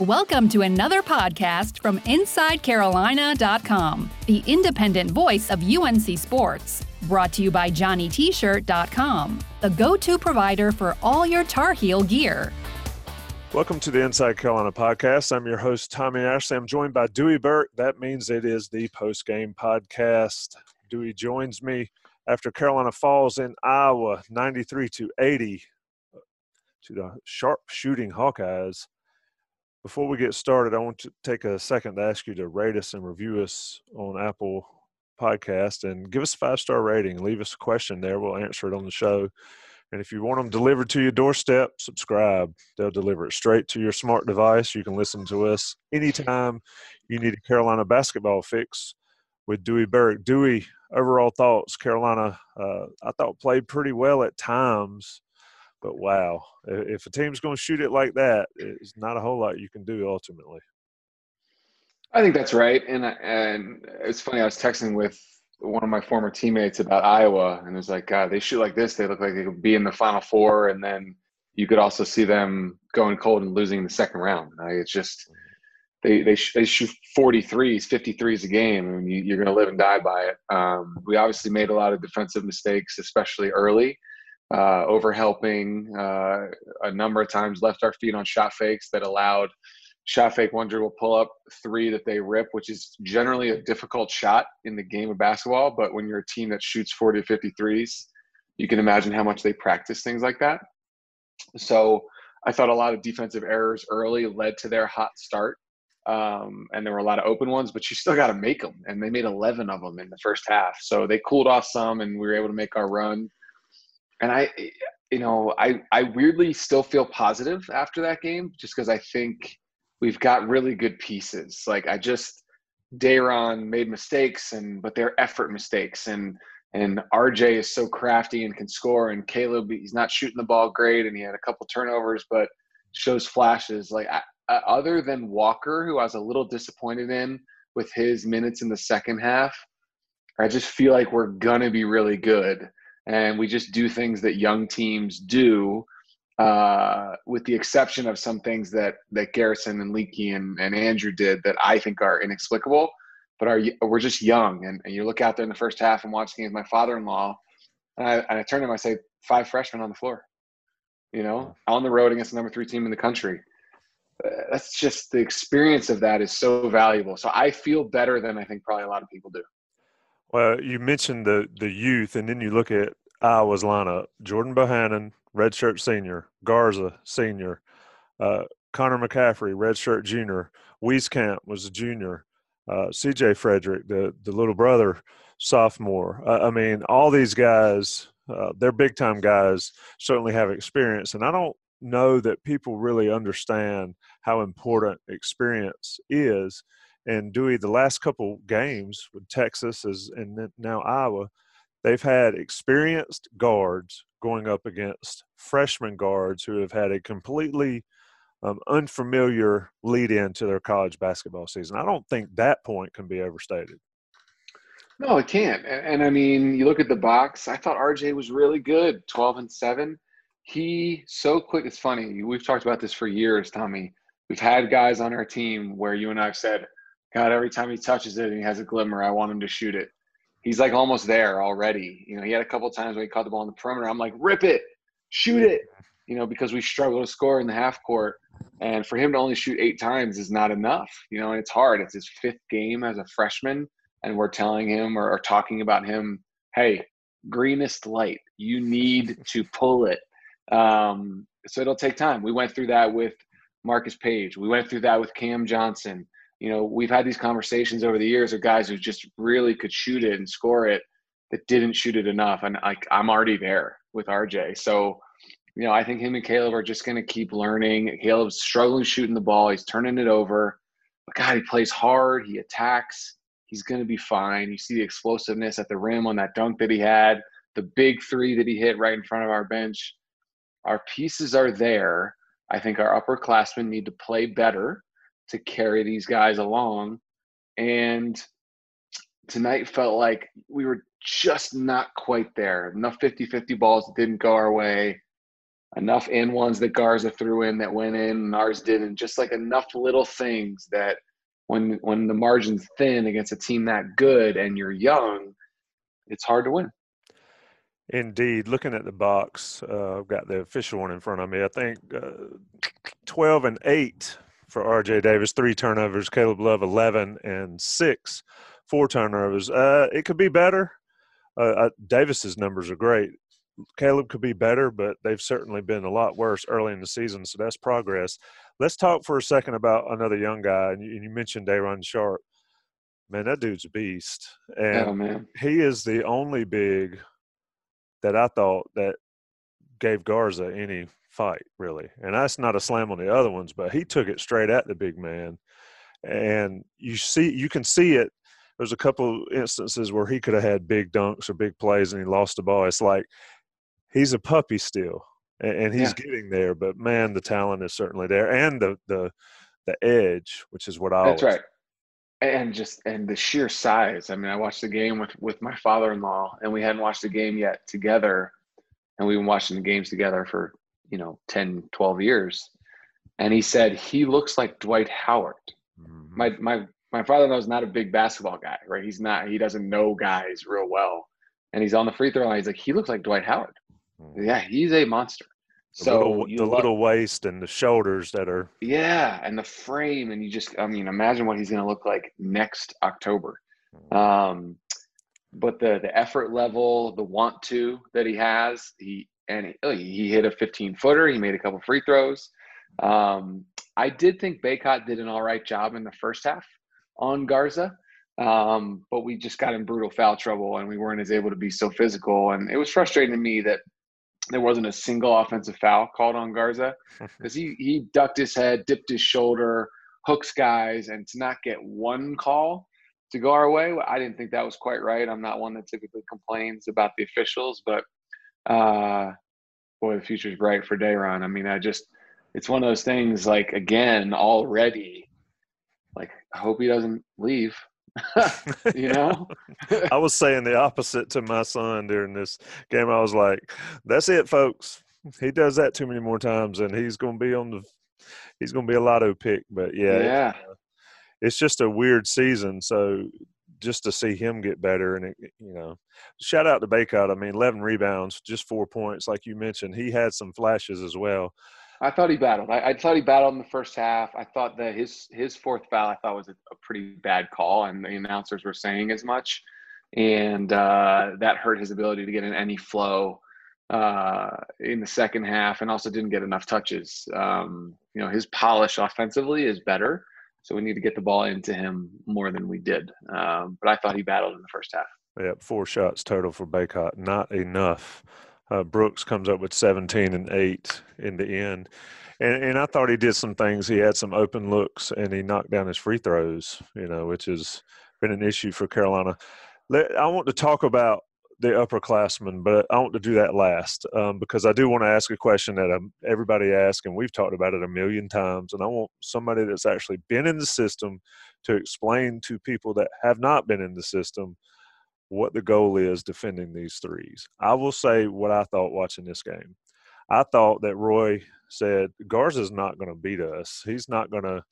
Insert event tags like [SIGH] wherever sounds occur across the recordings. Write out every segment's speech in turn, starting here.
Welcome to another podcast from InsideCarolina.com, the independent voice of UNC Sports. Brought to you by JohnnyT-shirt.com, the go-to provider for all your Tar Heel gear. Welcome to the Inside Carolina podcast. I'm your host, Tommy Ashley. I'm joined by Dewey Burke. That means it is the post-game podcast. Dewey joins me after Carolina falls in Iowa 93 to 80 to the sharp shooting Hawkeyes. Before we get started, I want to take a second to ask you to rate us and review us on Apple Podcast and give us a five star rating. Leave us a question there. We'll answer it on the show. And if you want them delivered to your doorstep, subscribe. They'll deliver it straight to your smart device. You can listen to us anytime you need a Carolina basketball fix with Dewey Burke. Dewey, overall thoughts. Carolina, uh, I thought played pretty well at times but wow, if a team's going to shoot it like that, it's not a whole lot you can do ultimately. I think that's right, and and it's funny. I was texting with one of my former teammates about Iowa, and it was like, God, they shoot like this, they look like they could be in the Final Four, and then you could also see them going cold and losing in the second round. it's just they they, they shoot 43s, 53s a game, and you, are going to live and die by it. Um, we obviously made a lot of defensive mistakes, especially early uh, over helping uh, a number of times, left our feet on shot fakes that allowed shot fake one dribble pull up three that they rip, which is generally a difficult shot in the game of basketball. But when you're a team that shoots 40 to 53s, you can imagine how much they practice things like that. So I thought a lot of defensive errors early led to their hot start. Um, and there were a lot of open ones, but you still got to make them. And they made 11 of them in the first half. So they cooled off some, and we were able to make our run and I, you know, I I weirdly still feel positive after that game, just because I think we've got really good pieces. Like I just Day'Ron made mistakes, and but they're effort mistakes, and and RJ is so crafty and can score, and Caleb he's not shooting the ball great, and he had a couple turnovers, but shows flashes. Like I, other than Walker, who I was a little disappointed in with his minutes in the second half, I just feel like we're gonna be really good and we just do things that young teams do uh, with the exception of some things that that Garrison and Leaky and, and Andrew did that I think are inexplicable, but are we're just young. And, and you look out there in the first half and watching against my father-in-law, and I, and I turn to him, I say, five freshmen on the floor, you know, on the road against the number three team in the country. Uh, that's just the experience of that is so valuable. So I feel better than I think probably a lot of people do. Well, you mentioned the the youth, and then you look at Iowa's lineup: Jordan Bohannon, redshirt senior; Garza, senior; uh, Connor McCaffery, redshirt junior; Wieskamp was a junior; uh, C.J. Fredrick, the the little brother, sophomore. Uh, I mean, all these guys, uh, they're big time guys. Certainly have experience, and I don't know that people really understand how important experience is and Dewey, the last couple games with Texas is, and now Iowa, they've had experienced guards going up against freshman guards who have had a completely um, unfamiliar lead in to their college basketball season. I don't think that point can be overstated. No, it can't. And, and I mean, you look at the box. I thought RJ was really good, twelve and seven. He so quick. It's funny. We've talked about this for years, Tommy. We've had guys on our team where you and I have said, God, every time he touches it and he has a glimmer, I want him to shoot it. He's like almost there already. You know, he had a couple times when he caught the ball in the perimeter. I'm like, rip it, shoot it. You know, because we struggle to score in the half court, and for him to only shoot eight times is not enough. You know, and it's hard. It's his fifth game as a freshman, and we're telling him or, or talking about him, hey, greenest light, you need to pull it. Um, so it'll take time. We went through that with Marcus Paige. We went through that with Cam Johnson you know, we've had these conversations over the years of guys who just really could shoot it and score it that didn't shoot it enough. And like I'm already there with RJ. So, you know, I think him and Caleb are just going to keep learning. Caleb's struggling shooting the ball. He's turning it over. But God, he plays hard. He attacks. He's going to be fine. You see the explosiveness at the rim on that dunk that he had, the big three that he hit right in front of our bench. Our pieces are there. I think our upperclassmen need to play better to carry these guys along. And tonight felt like we were just not quite there. Enough 50 50 balls that didn't go our way. enough and ones that Garza threw in that went in and ours didn't. Just like enough little things that when when the margin's thin against a team that good and you're young, it's hard to win. Indeed, looking at the box, uh, I've got the official one in front of me. I think uh, 12 and 8 for RJ Davis, three turnovers, Caleb Love 11 and 6, four turnovers. Uh, it could be better. Uh, Davis's numbers are great. Caleb could be better, but they've certainly been a lot worse early in the season, so that's progress. Let's talk for a second about another young guy, and you, and you mentioned Day'Ron Sharpe. Man, that dude's a beast, and oh, man. he is the only big that I thought that gave Garza any fight, really. And that's not a slam on the other ones, but he took it straight at the big man, and you see, you can see it. There's a couple instances where he could have had big dunks or big plays, and he lost the ball. It's like he's a puppy still, and, he's yeah. getting there. But man, the talent is certainly there, and the the the edge, which is what I. That's always, right. And just and the sheer size. I mean, I watched the game with with my father-in-law, and we hadn't watched the game yet together, and we've been watching the games together for you know 10, 12 years. And he said he looks like Dwight Howard. Mm-hmm. My my my father-in-law is not a big basketball guy, right? He's not. He doesn't know guys real well, and he's on the free throw line. He's like, he looks like Dwight Howard. Mm. Yeah, he's a monster. The so little, the love, little waist and the shoulders that are yeah, and the frame, and you just I mean, imagine what he's going to look like next October. Mm. Um, but the the effort level, the want to that he has, he and he, oh, he hit a 15 footer. He made a couple free throws. Um, I did think Bacot did an all right job in the first half on Garza, um, but we just got in brutal foul trouble and we weren't as able to be so physical. And it was frustrating to me that there wasn't a single offensive foul called on Garza [LAUGHS] because he he ducked his head, dipped his shoulder, hooks guys, and to not get one call to go our way, I didn't think that was quite right. I'm not one that typically complains about the officials, but uh, boy, the future's bright for Day'Ron. I mean, I just it's one of those things. Like again, already, like I hope he doesn't leave. [LAUGHS] you know [LAUGHS] i was saying the opposite to my son during this game i was like that's it folks he does that too many more times and he's going to be on the he's going to be a lotto pick but yeah yeah it, uh, it's just a weird season so just to see him get better and it, you know shout out to Bacot I mean 11 rebounds just 4 points like you mentioned he had some flashes as well I thought he battled. I, I, thought he battled in the first half. I thought that his his fourth foul I thought was a, a pretty bad call, and the announcers were saying as much, and uh, that hurt his ability to get in any flow uh, in the second half, and also didn't get enough touches. Um, you know, his polish offensively is better, so we need to get the ball into him more than we did. Um, but I thought he battled in the first half. Yeah, four shots total for Bacot, not enough uh, Brooks comes up with 17 and 8 in the end. And, and I thought he did some things. He had some open looks and he knocked down his free throws, you know, which has been an issue for Carolina. Let, I want to talk about the upperclassmen, but I want to do that last um, because I do want to ask a question that um, everybody asks, and we've talked about it a million times. And I want somebody that's actually been in the system to explain to people that have not been in the system – what the goal is defending these threes. I will say what I thought watching this game. I thought that Roy said Garza's not going to beat us. He's not going to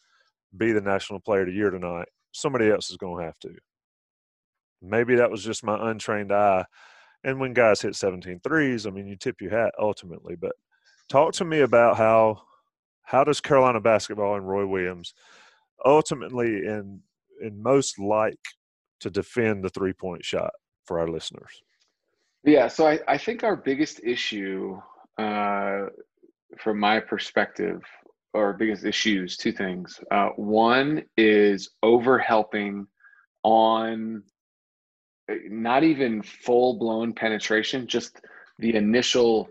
be the national player of the year tonight. Somebody else is going to have to. Maybe that was just my untrained eye. And when guys hit 17 threes, I mean, you tip your hat ultimately. But talk to me about how how does Carolina basketball and Roy Williams ultimately and and most like to defend the three point shot for our listeners? Yeah, so I, I think our biggest issue, uh, from my perspective, or biggest issues, two things. Uh, one is over helping on not even full blown penetration, just the initial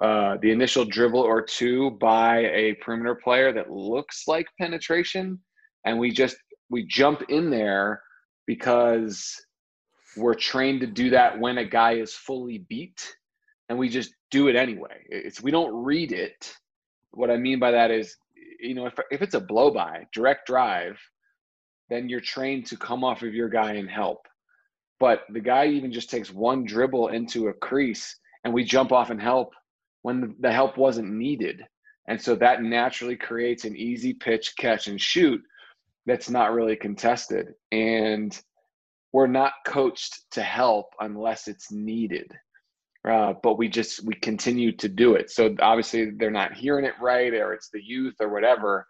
uh, the initial dribble or two by a perimeter player that looks like penetration, and we just we jump in there because we're trained to do that when a guy is fully beat and we just do it anyway. It's we don't read it. What I mean by that is, you know, if if it's a blow by, direct drive, then you're trained to come off of your guy and help. But the guy even just takes one dribble into a crease and we jump off and help when the help wasn't needed. And so that naturally creates an easy pitch, catch, and shoot that's not really contested. And we're not coached to help unless it's needed. Uh, but we just we continue to do it. So obviously they're not hearing it right, or it's the youth or whatever.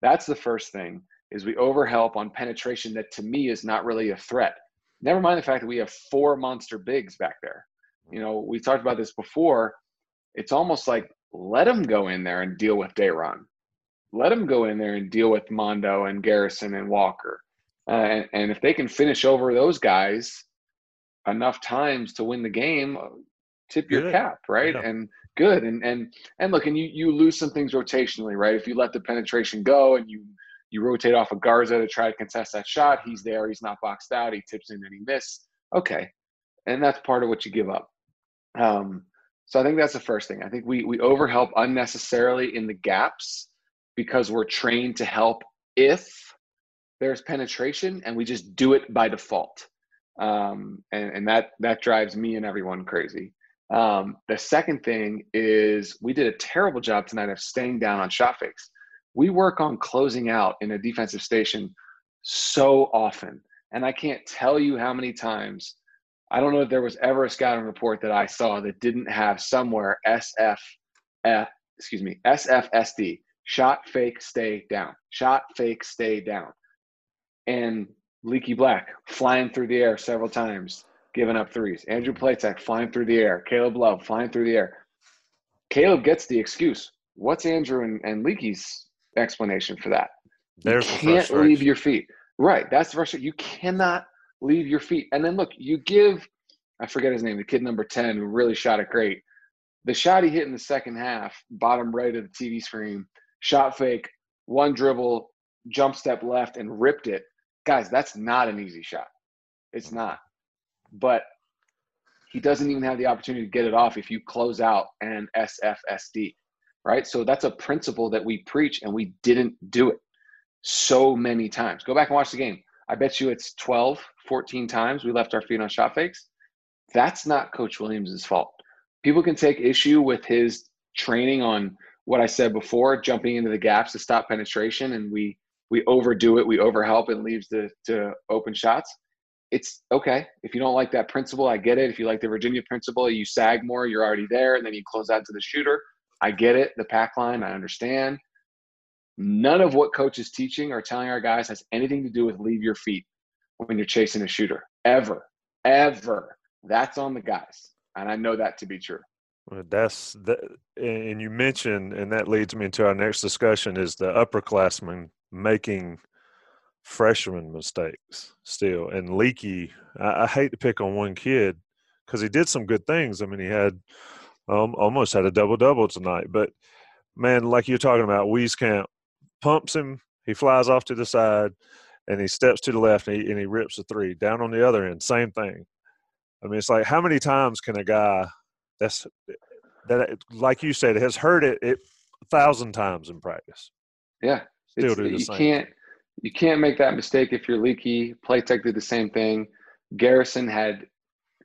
That's the first thing is we overhelp on penetration that to me is not really a threat. Never mind the fact that we have four monster bigs back there. You know, we talked about this before. It's almost like let them go in there and deal with Day'Ron. Let them go in there and deal with Mondo and Garrison and Walker. Uh, and, and if they can finish over those guys enough times to win the game, uh, tip your good. cap, right? Yeah. And good. And and and look, and you you lose some things rotationally, right? If you let the penetration go and you you rotate off of Garza to try to contest that shot, he's there, he's not boxed out, he tips in and he missed. Okay. And that's part of what you give up. Um, so I think that's the first thing. I think we we overhelp unnecessarily in the gaps because we're trained to help if there's penetration and we just do it by default. Um, and, and that that drives me and everyone crazy. Um, the second thing is we did a terrible job tonight of staying down on shot fakes. We work on closing out in a defensive station so often. And I can't tell you how many times I don't know if there was ever a scouting report that I saw that didn't have somewhere SF, excuse me, SFSD, shot fake stay down, shot fake stay down, and Leaky Black flying through the air several times, giving up threes. Andrew Platek flying through the air. Caleb Love flying through the air. Caleb gets the excuse. What's Andrew and, and Leaky's explanation for that? There's you can't leave your feet. Right. That's the frustration. You cannot leave your feet. And then look, you give, I forget his name, the kid number 10 who really shot it great. The shot he hit in the second half, bottom right of the TV screen, shot fake, one dribble, jump step left, and ripped it. Guys, that's not an easy shot. It's not. But he doesn't even have the opportunity to get it off if you close out and SFSD, right? So that's a principle that we preach and we didn't do it so many times. Go back and watch the game. I bet you it's 12, 14 times we left our feet on shot fakes. That's not Coach Williams' fault. People can take issue with his training on what I said before, jumping into the gaps to stop penetration, and we we overdo it, we overhelp, and leaves the to open shots. It's okay if you don't like that principle. I get it. If you like the Virginia principle, you sag more, you're already there, and then you close out to the shooter. I get it. The pack line, I understand. None of what coach is teaching or telling our guys has anything to do with leave your feet when you're chasing a shooter. Ever, ever. That's on the guys. And I know that to be true. Well, that's that, and you mentioned, and that leads me into our next discussion is the upperclassmen making freshman mistakes still. And Leaky, I, I hate to pick on one kid because he did some good things. I mean, he had um, almost had a double double tonight, but man, like you're talking about, Wieskamp pumps him. He flies off to the side, and he steps to the left, and he, and he rips a three. Down on the other end, same thing. I mean, it's like how many times can a guy that's that, like you said, has heard it, it a thousand times in practice. Yeah, still do the you same. can't you can't make that mistake if you're leaky. Platek did the same thing. Garrison had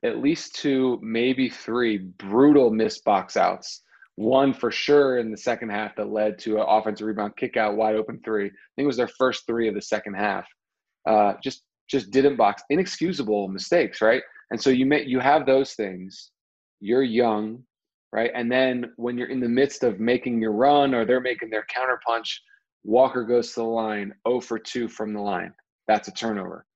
at least two, maybe three brutal missed box outs one for sure in the second half that led to an offensive rebound kick out wide open three. I think it was their first three of the second half. Uh, just just didn't box inexcusable mistakes, right? And so you may you have those things. You're young, right? And then when you're in the midst of making your run or they're making their counter punch, Walker goes to the line, 0 for 2 from the line. That's a turnover.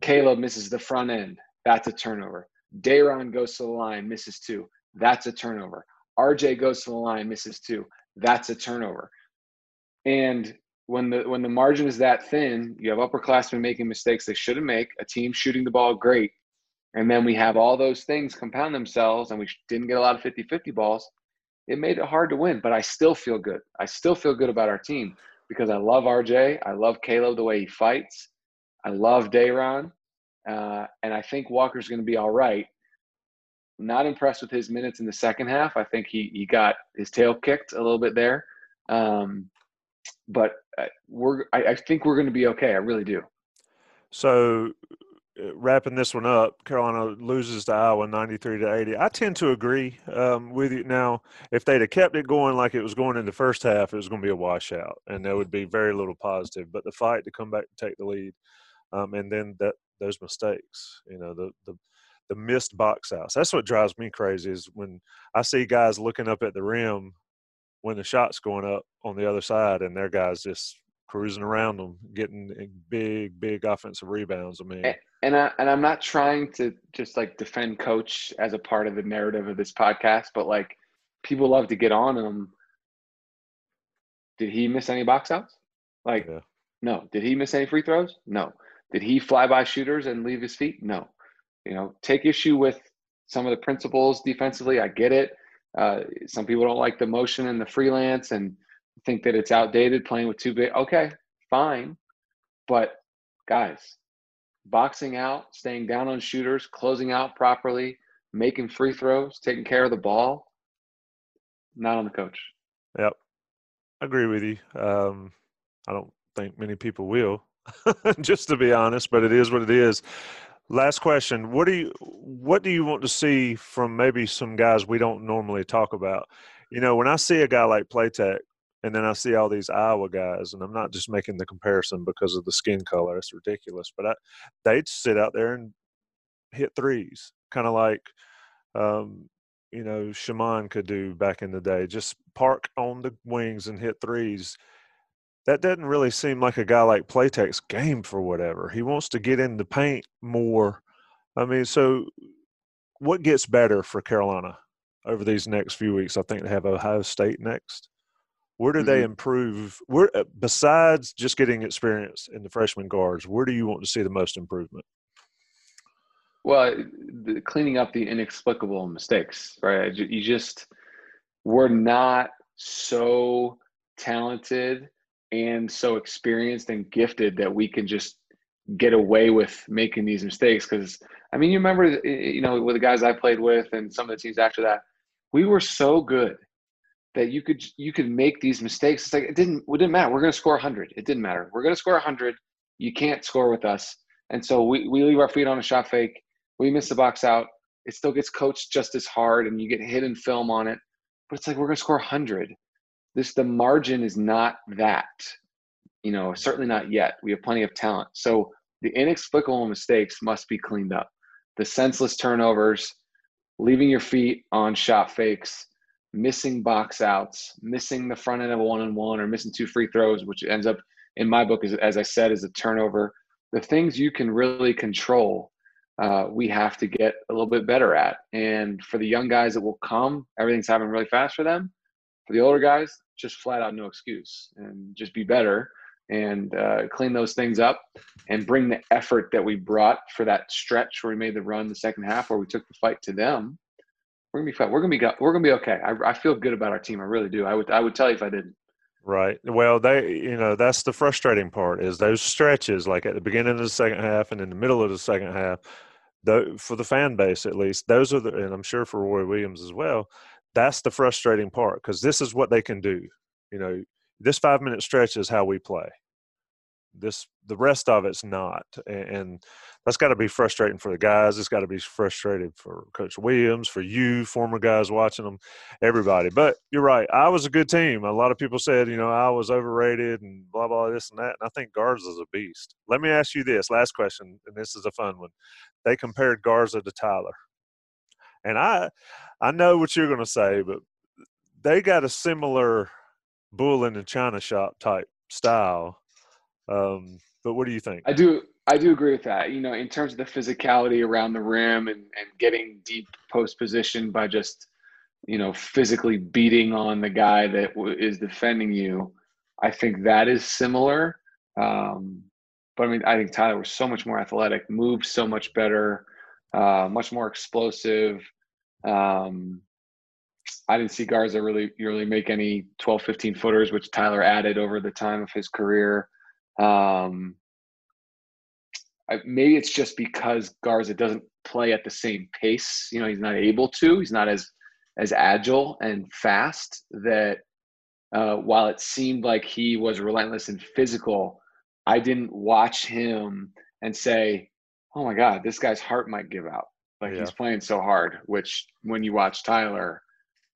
Caleb misses the front end. That's a turnover. Day'Ron goes to the line, misses two. That's a turnover. RJ goes to the line, misses two. That's a turnover. And when the when the margin is that thin, you have upperclassmen making mistakes they shouldn't make, a team shooting the ball great, and then we have all those things compound themselves and we didn't get a lot of 50-50 balls. It made it hard to win, but I still feel good. I still feel good about our team because I love RJ. I love Caleb the way he fights. I love Day'Ron. Uh, and I think Walker's going to be all right. Not impressed with his minutes in the second half. I think he he got his tail kicked a little bit there, um, but uh, we're I, I think we're going to be okay. I really do. So uh, wrapping this one up, Carolina loses to Iowa 93 to 80. I tend to agree um, with you. Now, if they'd have kept it going like it was going in the first half, it was going to be a washout, and there would be very little positive. But the fight to come back and take the lead, um, and then that those mistakes, you know, the the the missed box outs. That's what drives me crazy is when I see guys looking up at the rim when the shot's going up on the other side, and their guys just cruising around them, getting eh, big, big offensive rebounds. I mean, and, and I and I'm not trying to just like defend coach as a part of the narrative of this podcast, but like people love to get on him. Did he miss any box outs? Like, yeah. no. Did he miss any free throws? No. Did he fly by shooters and leave his feet? No. You know, take issue with some of the principles defensively. I get it. Uh, some people don't like the motion and the freelance and think that it's outdated playing with two big. Okay, fine. But guys, boxing out, staying down on shooters, closing out properly, making free throws, taking care of the ball, not on the coach. Yep. Agree with you. Um, I don't think many people will, [LAUGHS] just to be honest, but it is what it is. Last question: What do you what do you want to see from maybe some guys we don't normally talk about? You know, when I see a guy like Platek and then I see all these Iowa guys, and I'm not just making the comparison because of the skin color; it's ridiculous. But I, they'd sit out there and hit threes, kind of like um, you know Shammond could do back in the day. Just park on the wings and hit threes that doesn't really seem like a guy like Platek's game for whatever. He wants to get in the paint more. I mean, so what gets better for Carolina over these next few weeks? I think they have Ohio State next. Where do mm-hmm. they improve? Where uh, besides just getting experience in the freshman guards, where do you want to see the most improvement? Well, the, cleaning up the inexplicable mistakes, right? You just we're not so talented and so experienced and gifted that we can just get away with making these mistakes. Because i mean you remember eh, eh, you know with the guys i played with and some of the teams after that we were so good that you could you could make these mistakes. It's like it didn't it didn't matter. We're going to score 100 it didn't matter. We're going to score 100 you can't score with us. And so we, we leave our feet on a shot fake. We miss the box out. It still gets coached just as hard and you get hit in film on it. But it's like we're going to score 100 this the margin is not that you know certainly not yet. We have plenty of talent. So the inexplicable mistakes must be cleaned up. The senseless turnovers leaving your feet on shot fakes missing box outs missing the front end of a one-on-one or missing two free throws which ends up in my book is as i said is a turnover. The things you can really control uh, we have to get a little bit better at. And for the young guys that will come everything's happening really fast for them for the older guys, just flat out no excuse and just be better and uh, clean those things up and bring the effort that we brought for that stretch where we made the run the second half where we took the fight to them. We're gonna be fine. We're gonna be we're gonna be okay. I, I feel good about our team. I really do. I would I would tell you if I didn't. Right. Well, they you know that's the frustrating part is those stretches like at the beginning of the second half and in the middle of the second half. Though for the fan base at least, those are the and I'm sure for Roy Williams as well that's the frustrating part because this is what they can do. You know, this five minute stretch is how we play. This the rest of it's not, and that's got to be frustrating for the guys. It's got to be frustrating for Coach Williams, for you, former guys watching them, everybody. But you're right. Iowa's a good team. A lot of people said, you know, Iowa's overrated and blah blah this and that. And I think Garza is a beast. Let me ask you this last question, and this is a fun one. They compared Garza to Tyler. And I, I know what you're going to say, but they got a similar bull in the china shop type style. Um, but what do you think? I do. I do agree with that. You know, in terms of the physicality around the rim and, and getting deep post position by just, you know, physically beating on the guy that w- is defending you, I think that is similar. Um, but I mean, I think Tyler was so much more athletic, moved so much better uh, much more explosive. Um, I didn't see Garza really really make any 12, 15 footers, which Tyler added over the time of his career. Um, I, maybe it's just because Garza doesn't play at the same pace. You know, he's not able to. He's not as as agile and fast. That uh, while it seemed like he was relentless and physical, I didn't watch him and say, oh my God, this guy's heart might give out. Like Yeah. he's playing so hard, which when you watch Tyler,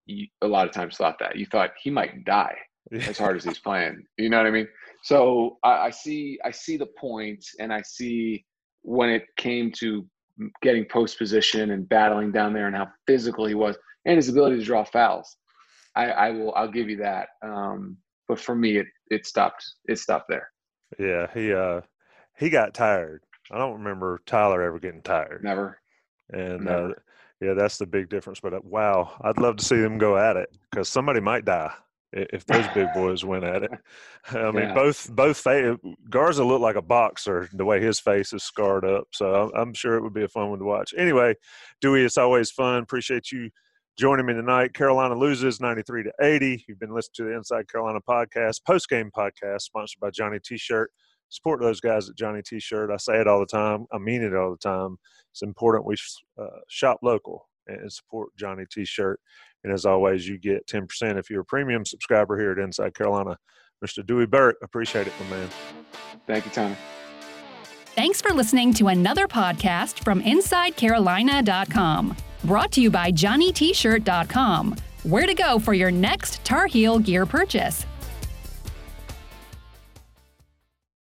you a lot of times thought that. You thought he might die as hard as he's playing. You know what I mean? So I, I see I see the point and I see when it came to getting post position and battling down there and how physical he was and his ability to draw fouls. I, I will I'll give you that. Um, but for me it it stopped it stopped there. Yeah, he uh he got tired. I don't remember Tyler ever getting tired. Never. And uh, yeah, that's the big difference. But uh, wow, I'd love to see them go at it because somebody might die if those big [LAUGHS] boys went at it. [LAUGHS] I mean, Yeah. both both fa- Garza looked like a boxer the way his face is scarred up. So I'm, I'm sure it would be a fun one to watch. Anyway, Dewey, it's always fun. Appreciate you joining me tonight. Carolina loses 93 to 80. You've been listening to the Inside Carolina podcast, post game podcast, sponsored by Johnny T-shirt. Support those guys at Johnny T-shirt. I say it all the time. I mean it all the time. It's important we uh, shop local and support Johnny T-shirt. And as always, you get 10% if you're a premium subscriber here at Inside Carolina. Mr. Dewey Burke, appreciate it, my man. Thank you, Tommy. Thanks for listening to another podcast from InsideCarolina.com. Brought to you by JohnnyT-shirt.com. Where to go for your next Tar Heel gear purchase.